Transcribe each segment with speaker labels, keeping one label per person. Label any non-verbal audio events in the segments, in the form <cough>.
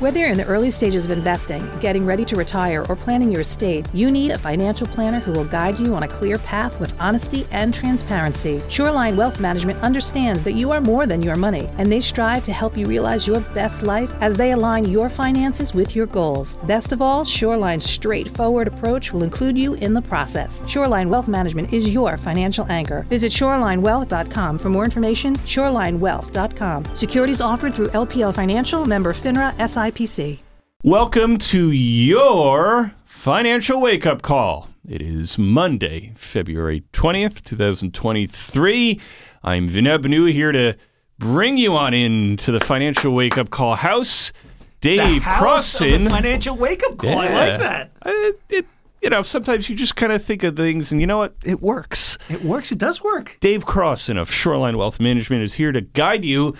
Speaker 1: Whether you're in the early stages of investing, getting ready to retire, or planning your estate, you need a financial planner who will guide you on a clear path with honesty and transparency. Shoreline Wealth Management understands that you are more than your money, and they strive to help you realize your best life as they align your finances with your goals. Best of all, Shoreline's straightforward approach will include you in the process. Shoreline Wealth Management is your financial anchor. Visit shorelinewealth.com for more information. Shorelinewealth.com. Securities offered through LPL Financial, member FINRA SIPC.
Speaker 2: Welcome to your financial wake up call. It is Monday, February 20th, 2023. I'm Vinay Banu here to bring you on into the financial wake up call house. Dave
Speaker 3: the house of
Speaker 2: Crossan.
Speaker 3: the financial wake up call. I like that.
Speaker 2: Uh, it, you know, sometimes you just kind of think of things and you know what? It works.
Speaker 3: It works. It does work.
Speaker 2: Dave Crossan of Shoreline Wealth Management is here to guide you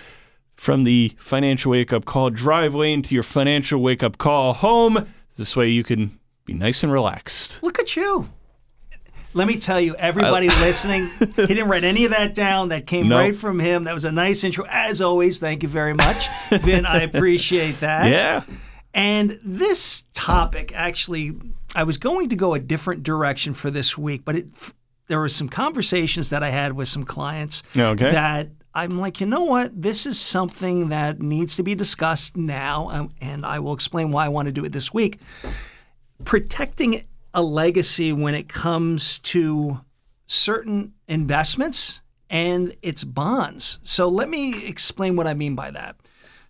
Speaker 2: from the financial wake up call driveway into your financial wake up call home. This way you can be nice and relaxed.
Speaker 3: Look at you. Let me tell you, everybody <laughs> listening, he didn't write any of that down. That came
Speaker 2: No.
Speaker 3: right from him. That was a nice intro. As always, thank you very much, <laughs> Vin. I appreciate that.
Speaker 2: Yeah.
Speaker 3: And this topic, actually, I was going to go a different direction for this week, but it, there were some conversations that I had with some clients
Speaker 2: Okay.
Speaker 3: that I'm like, you know what? This is something that needs to be discussed now, um, and I will explain why I want to do it this week. Protecting a legacy when it comes to certain investments and its bonds. So let me explain what I mean by that.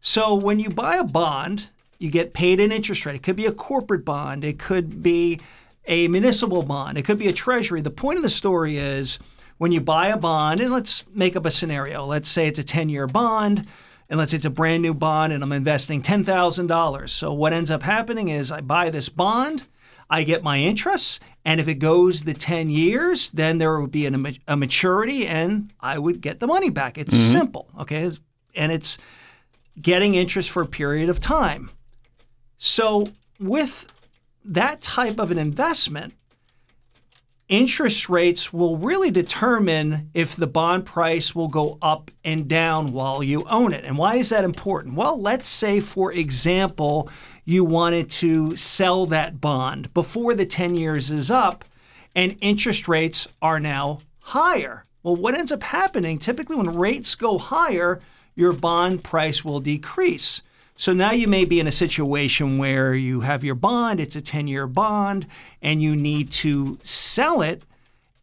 Speaker 3: So when you buy a bond, you get paid an interest rate. It could be a corporate bond, it could be a municipal bond, it could be a treasury. The point of the story is when you buy a bond, and let's make up a scenario. Let's say it's a 10 year bond, and let's say it's a brand new bond, and I'm investing $10,000. So what ends up happening is I buy this bond. I get my interest, and if it goes the 10 years, then there would be an, a maturity and I would get the money back. It's mm-hmm. simple, okay? And it's getting interest for a period of time. So, with that type of an investment, interest rates will really determine if the bond price will go up and down while you own it. And why is that important? Well, let's say, for example, you wanted to sell that bond before the 10 years is up and interest rates are now higher. Well, what ends up happening typically when rates go higher, your bond price will decrease. So now you may be in a situation where you have your bond, it's a 10 year bond, and you need to sell it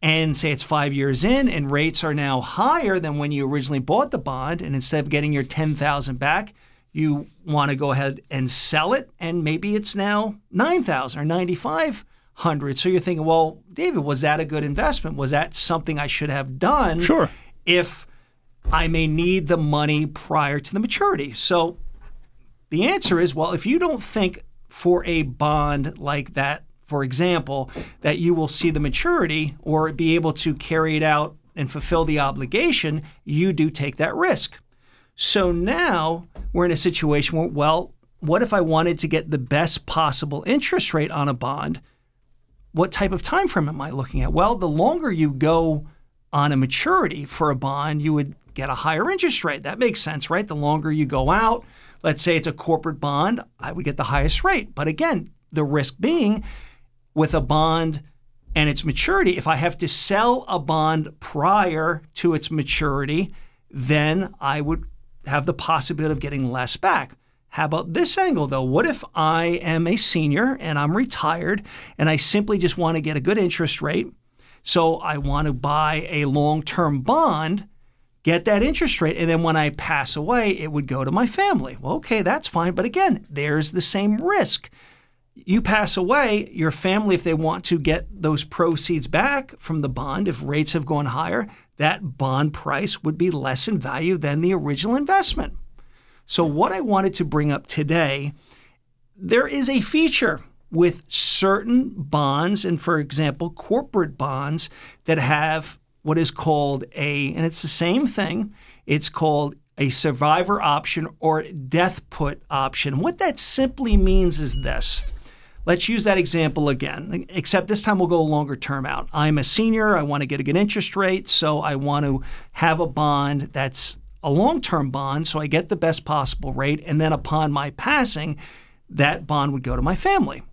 Speaker 3: and say it's five years in and rates are now higher than when you originally bought the bond. And instead of getting your 10,000 back, you want to go ahead and sell it and maybe it's now 9,000 or 9,500. So you're thinking, well, David, was that a good investment? Was that something I should have done?
Speaker 2: Sure.
Speaker 3: If I may need the money prior to the maturity. So the answer is well, if you don't think for a bond like that, for example, that you will see the maturity or be able to carry it out and fulfill the obligation, you do take that risk. So now we're in a situation where, well, what if I wanted to get the best possible interest rate on a bond? What type of time frame am I looking at? Well, the longer you go on a maturity for a bond, you would get a higher interest rate. That makes sense, right? The longer you go out, let's say it's a corporate bond, I would get the highest rate. But again, the risk being with a bond and its maturity, if I have to sell a bond prior to its maturity, then I would have the possibility of getting less back. How about this angle though? What if I am a senior and I'm retired and I simply just want to get a good interest rate? So I want to buy a long term bond, get that interest rate, and then when I pass away, it would go to my family. Well, okay, that's fine. But again, there's the same risk. You pass away, your family, if they want to get those proceeds back from the bond, if rates have gone higher, that bond price would be less in value than the original investment. So, what I wanted to bring up today, there is a feature with certain bonds, and for example, corporate bonds that have what is called a, and it's the same thing, it's called a survivor option or death put option. What that simply means is this. Let's use that example again, except this time we'll go longer term out. I'm a senior, I want to get a good interest rate, so I want to have a bond that's a long term bond so I get the best possible rate. And then upon my passing, that bond would go to my family.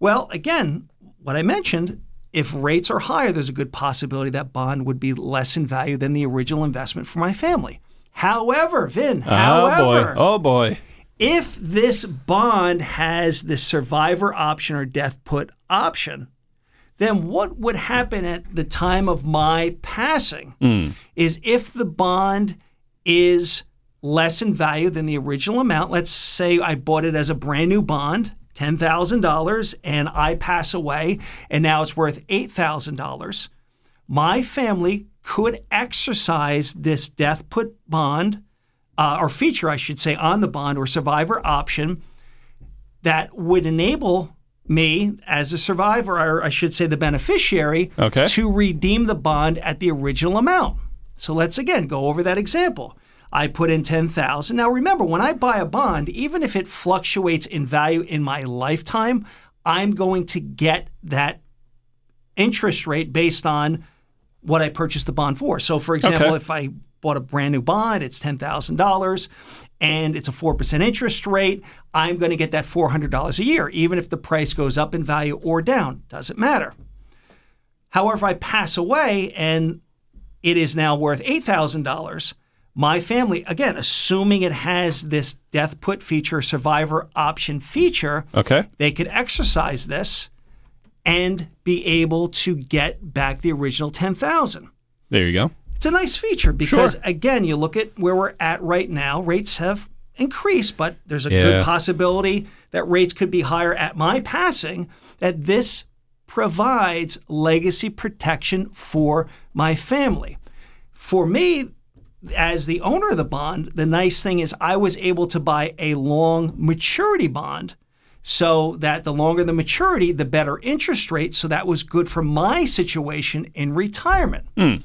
Speaker 3: Well, again, what I mentioned, if rates are higher, there's a good possibility that bond would be less in value than the original investment for my family. However, Vin, however,
Speaker 2: oh boy. Oh boy.
Speaker 3: if this bond has the survivor option or death put option, then what would happen at the time of my passing hmm. is if the bond is less in value than the original amount, let's say I bought it as a brand new bond, $10,000, and I pass away and now it's worth $8,000, my family could exercise this death put bond uh, or feature, I should say, on the bond or survivor option that would enable me as a survivor, or I should say the beneficiary,
Speaker 2: Okay.
Speaker 3: to redeem the bond at the original amount. So let's again go over that example. I put in 10,000. Now remember, when I buy a bond, even if it fluctuates in value in my lifetime, I'm going to get that interest rate based on what I purchased the bond for. So, for example,
Speaker 2: Okay.
Speaker 3: if I bought a brand new bond, it's $10,000 and it's a 4% interest rate, I'm going to get that $400 a year, even if the price goes up in value or down. Doesn't matter. However, if I pass away and it is now worth $8,000, my family, again, assuming it has this death put feature, survivor option feature,
Speaker 2: Okay.
Speaker 3: they could exercise this and be able to get back the original 10,000.
Speaker 2: There you go.
Speaker 3: It's a nice feature because
Speaker 2: Sure.
Speaker 3: again, you look at where we're at right now, rates have increased, but there's a
Speaker 2: Yeah.
Speaker 3: good possibility that rates could be higher at my passing that this provides legacy protection for my family. For me, as the owner of the bond, the nice thing is I was able to buy a long maturity bond so that the longer the maturity, the better interest rate. So that was good for my situation in retirement. Hmm.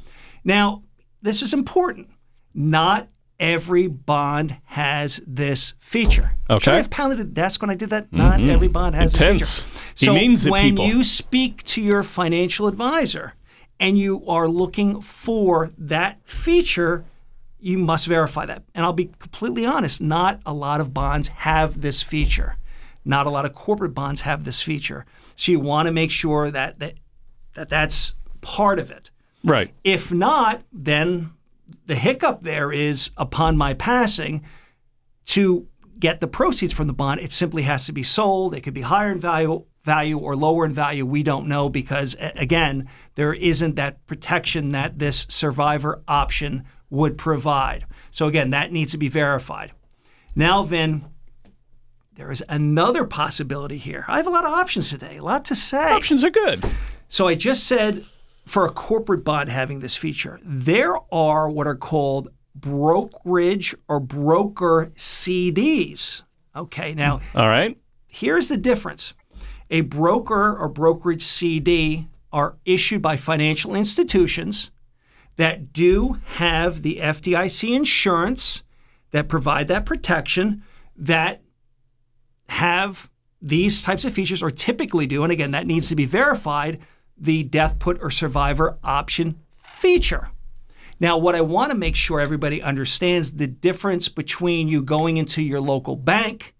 Speaker 3: Now, this is important. Not every bond has this feature.
Speaker 2: Okay.
Speaker 3: Should I have pounded the desk when I did that? Not mm-hmm. every bond has
Speaker 2: Intense.
Speaker 3: this feature.
Speaker 2: He
Speaker 3: so
Speaker 2: means it,
Speaker 3: when
Speaker 2: people.
Speaker 3: you speak to your financial advisor and you are looking for that feature, you must verify that. And I'll be completely honest, not a lot of bonds have this feature. Not a lot of corporate bonds have this feature. So you want to make sure that, that, that that's part of it.
Speaker 2: Right.
Speaker 3: If not, then the hiccup there is upon my passing to get the proceeds from the bond, it simply has to be sold. It could be higher in value, value or lower in value. We don't know because again, there isn't that protection that this survivor option would provide. So again, that needs to be verified. Now, Vin, there is another possibility here. I have a lot of options today, a lot to say.
Speaker 2: Options are good.
Speaker 3: So I just said for a corporate bond having this feature, there are what are called brokerage or broker CDs. Okay, now
Speaker 2: All right.
Speaker 3: here's the difference. A broker or brokerage CD are issued by financial institutions that do have the FDIC insurance that provide that protection that have these types of features or typically do and again that needs to be verified the death put or survivor option feature. Now what i want to make sure everybody understands the difference between you going into your local bank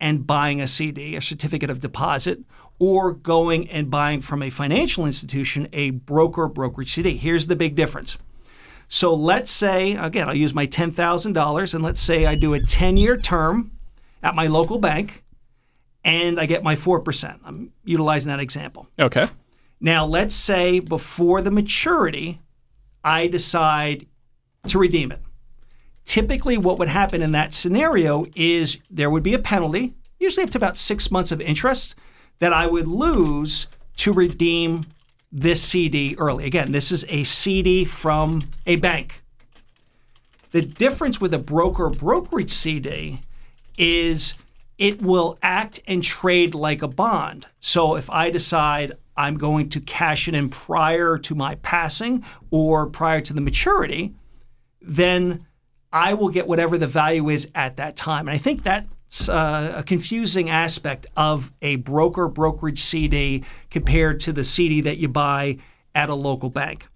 Speaker 3: and buying a CD, a certificate of deposit, or going and buying from a financial institution a broker brokerage CD. Here's the big difference. So let's say, again, I'll use my $10,000 and let's say I do a 10 year term at my local bank and I get my 4%. I'm utilizing that example.
Speaker 2: Okay.
Speaker 3: Now, let's say before the maturity, I decide to redeem it. Typically, what would happen in that scenario is there would be a penalty, usually up to about six months of interest, that I would lose to redeem this CD early. Again, this is a CD from a bank. The difference with a broker brokerage CD is it will act and trade like a bond. So if I decide I'm going to cash it in prior to my passing or prior to the maturity, then I will get whatever the value is at that time. And I think that's uh, a confusing aspect of a broker brokerage CD compared to the CD that you buy at a local bank.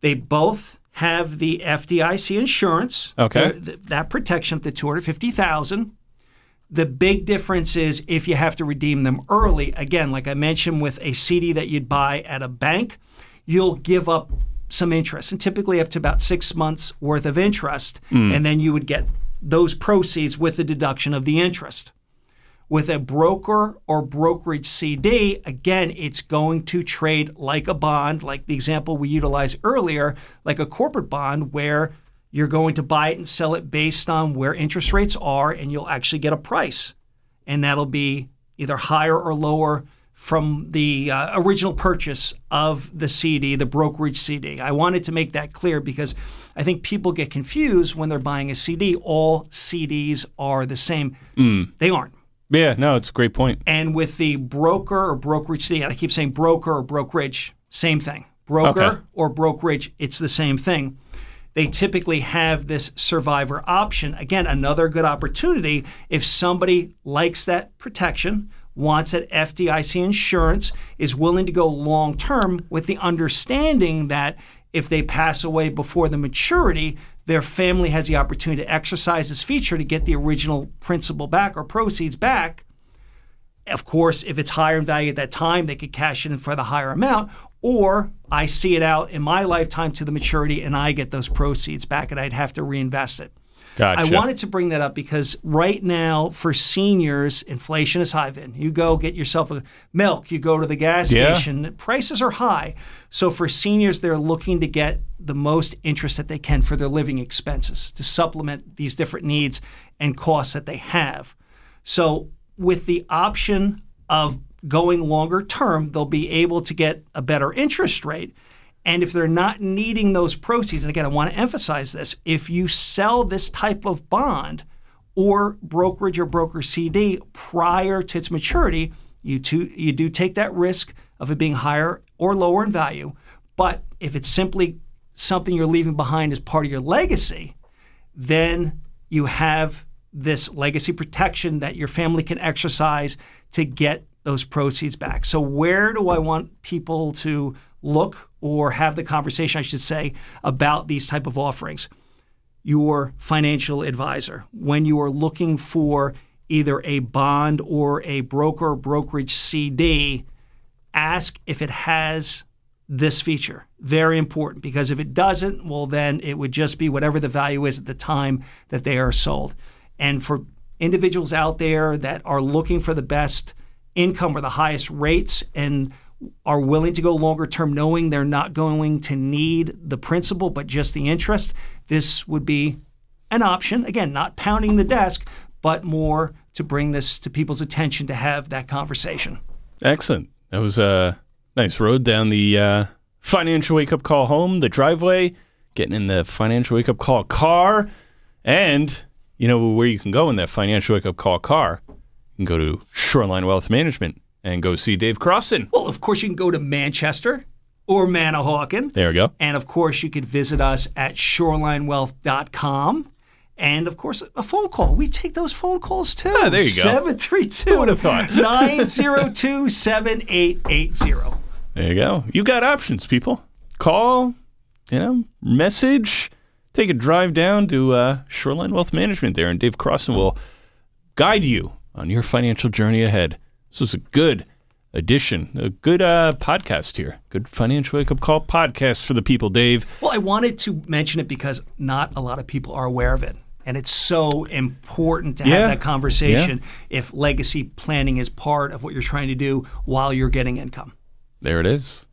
Speaker 3: They both have the FDIC insurance.
Speaker 2: Okay.
Speaker 3: th- that protection up to 250,000. The big difference is if you have to redeem them early. Again, like I mentioned with a CD that you'd buy at a bank, you'll give up some interest and typically up to about 6 months worth of interest and then you would get those proceeds with the deduction of the interest. With a broker or brokerage CD, again, it's going to trade like a bond, like the example we utilized earlier, like a corporate bond, where you're going to buy it and sell it based on where interest rates are, and you'll actually get a price. And that'll be either higher or lower from the uh, original purchase of the CD, the brokerage CD. I wanted to make that clear because I think people get confused when they're buying a CD. All CDs are the same. They aren't.
Speaker 2: Yeah, no, it's a great point.
Speaker 3: And with the broker or brokerage CD, I keep saying broker or brokerage, same thing. Broker
Speaker 2: Okay.
Speaker 3: or brokerage, it's the same thing. They typically have this survivor option. Again, another good opportunity if somebody likes that protection, wants that FDIC insurance, is willing to go long term with the understanding that if they pass away before the maturity, their family has the opportunity to exercise this feature to get the original principal back or proceeds back. Of course, if it's higher in value at that time, they could cash in for the higher amount. Or I see it out in my lifetime to the maturity and I get those proceeds back and I'd have to reinvest it.
Speaker 2: Gotcha.
Speaker 3: I wanted to bring that up because right now for seniors, inflation is high. Vin, you go get yourself a milk, you go to the gas
Speaker 2: Yeah.
Speaker 3: station, prices are high. So for seniors, they're looking to get the most interest that they can for their living expenses to supplement these different needs and costs that they have. So with the option of going longer term, they'll be able to get a better interest rate. And if they're not needing those proceeds, and again, I want to emphasize this if you sell this type of bond or brokerage or broker CD prior to its maturity, you, you do take that risk of it being higher or lower in value. But if it's simply something you're leaving behind as part of your legacy, then you have this legacy protection that your family can exercise to get those proceeds back. So where do I want people to look or have the conversation I should say about these type of offerings? Your financial advisor when you are looking for either a bond or a broker brokerage CD, ask if it has this feature. Very important because if it doesn't, well, then it would just be whatever the value is at the time that they are sold. And for individuals out there that are looking for the best income or the highest rates and are willing to go longer term, knowing they're not going to need the principal but just the interest, this would be an option. Again, not pounding the desk, but more to bring this to people's attention to have that conversation.
Speaker 2: Excellent. That was a nice road down the uh, financial wake up call home, the driveway, getting in the financial wake up call car, and you know where you can go in that financial wake up call car. You can go to Shoreline Wealth Management and go see Dave Crossan.
Speaker 3: Well, of course, you can go to Manchester or Manahawkin.
Speaker 2: There we go.
Speaker 3: And of course, you could visit us at shorelinewealth.com. And of course, a phone call. We take those phone calls too.
Speaker 2: Ah, there you go.
Speaker 3: 732
Speaker 2: Who would have thought? <laughs>
Speaker 3: 902 7880.
Speaker 2: There you go. You got options, people. Call, you know, message, take a drive down to uh, Shoreline Wealth Management there, and Dave Crossan will guide you on your financial journey ahead. This was a good addition, a good uh, podcast here. Good financial wake up call podcast for the people, Dave.
Speaker 3: Well, I wanted to mention it because not a lot of people are aware of it. And it's so important to have
Speaker 2: Yeah.
Speaker 3: that conversation if legacy planning is part of what you're trying to do while you're getting income.
Speaker 2: There it is.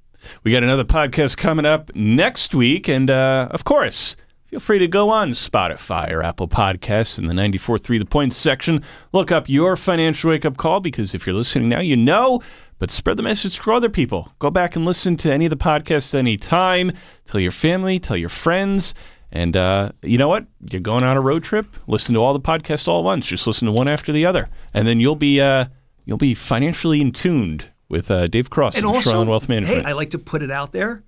Speaker 2: We got another podcast coming up next week. And uh, of course, feel free to go on Spotify or Apple Podcasts in the 94.3 The Point section. Look up your financial wake up call because if you're listening now, you know. But spread the message to other people. Go back and listen to any of the podcasts anytime. Tell your family, tell your friends. And uh, you know what? You're going on a road trip. Listen to all the podcasts all at once. Just listen to one after the other, and then you'll be uh, you'll be financially in tuned with uh, Dave
Speaker 3: Crossan
Speaker 2: from
Speaker 3: also,
Speaker 2: Wealth Management.
Speaker 3: hey, I like to put it out there.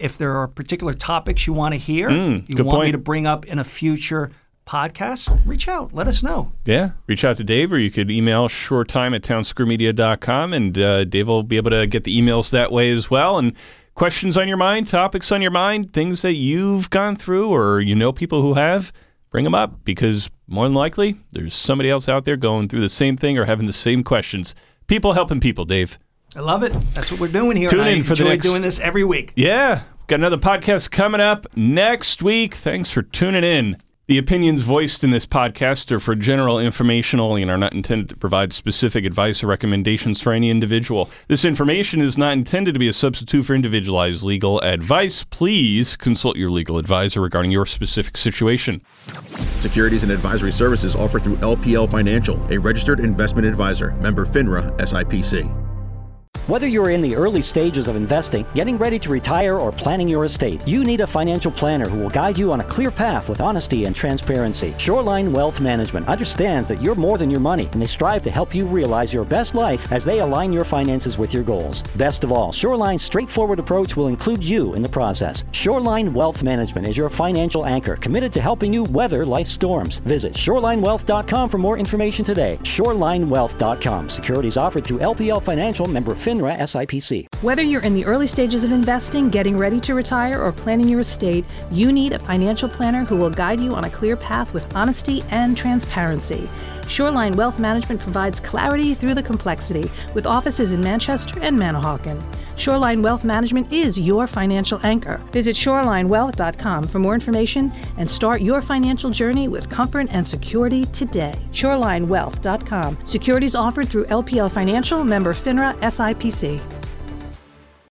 Speaker 3: If there are particular topics you want to hear, you
Speaker 2: Mm, good
Speaker 3: want me to bring up in a future podcast, reach out. Let us know.
Speaker 2: Yeah, reach out to Dave, or you could email shoretime at townsquaremedia.com, and uh, Dave will be able to get the emails that way as well. And questions on your mind, topics on your mind, things that you've gone through or you know people who have, bring them up because more than likely there's somebody else out there going through the same thing or having the same questions. People helping people, Dave.
Speaker 3: I love it. That's what we're doing here.
Speaker 2: Tune in
Speaker 3: I
Speaker 2: for the next-
Speaker 3: doing this every week.
Speaker 2: Yeah, got another podcast coming up next week. Thanks for tuning in. The opinions voiced in this podcast are for general information only and are not intended to provide specific advice or recommendations for any individual. This information is not intended to be a substitute for individualized legal advice. Please consult your legal advisor regarding your specific situation.
Speaker 4: Securities and advisory services offered through LPL Financial, a registered investment advisor, member FINRA SIPC.
Speaker 5: Whether you're in the early stages of investing, getting ready to retire, or planning your estate, you need a financial planner who will guide you on a clear path with honesty and transparency. Shoreline Wealth Management understands that you're more than your money, and they strive to help you realize your best life as they align your finances with your goals. Best of all, Shoreline's straightforward approach will include you in the process. Shoreline Wealth Management is your financial anchor, committed to helping you weather life's storms. Visit shorelinewealth.com for more information today. Shorelinewealth.com. Securities offered through LPL Financial, member FINRA SIPC.
Speaker 1: Whether you're in the early stages of investing, getting ready to retire, or planning your estate, you need a financial planner who will guide you on a clear path with honesty and transparency. Shoreline Wealth Management provides clarity through the complexity with offices in Manchester and Manahawkin. Shoreline Wealth Management is your financial anchor. Visit shorelinewealth.com for more information and start your financial journey with comfort and security today. Shorelinewealth.com. Securities offered through LPL Financial, member FINRA SIPC.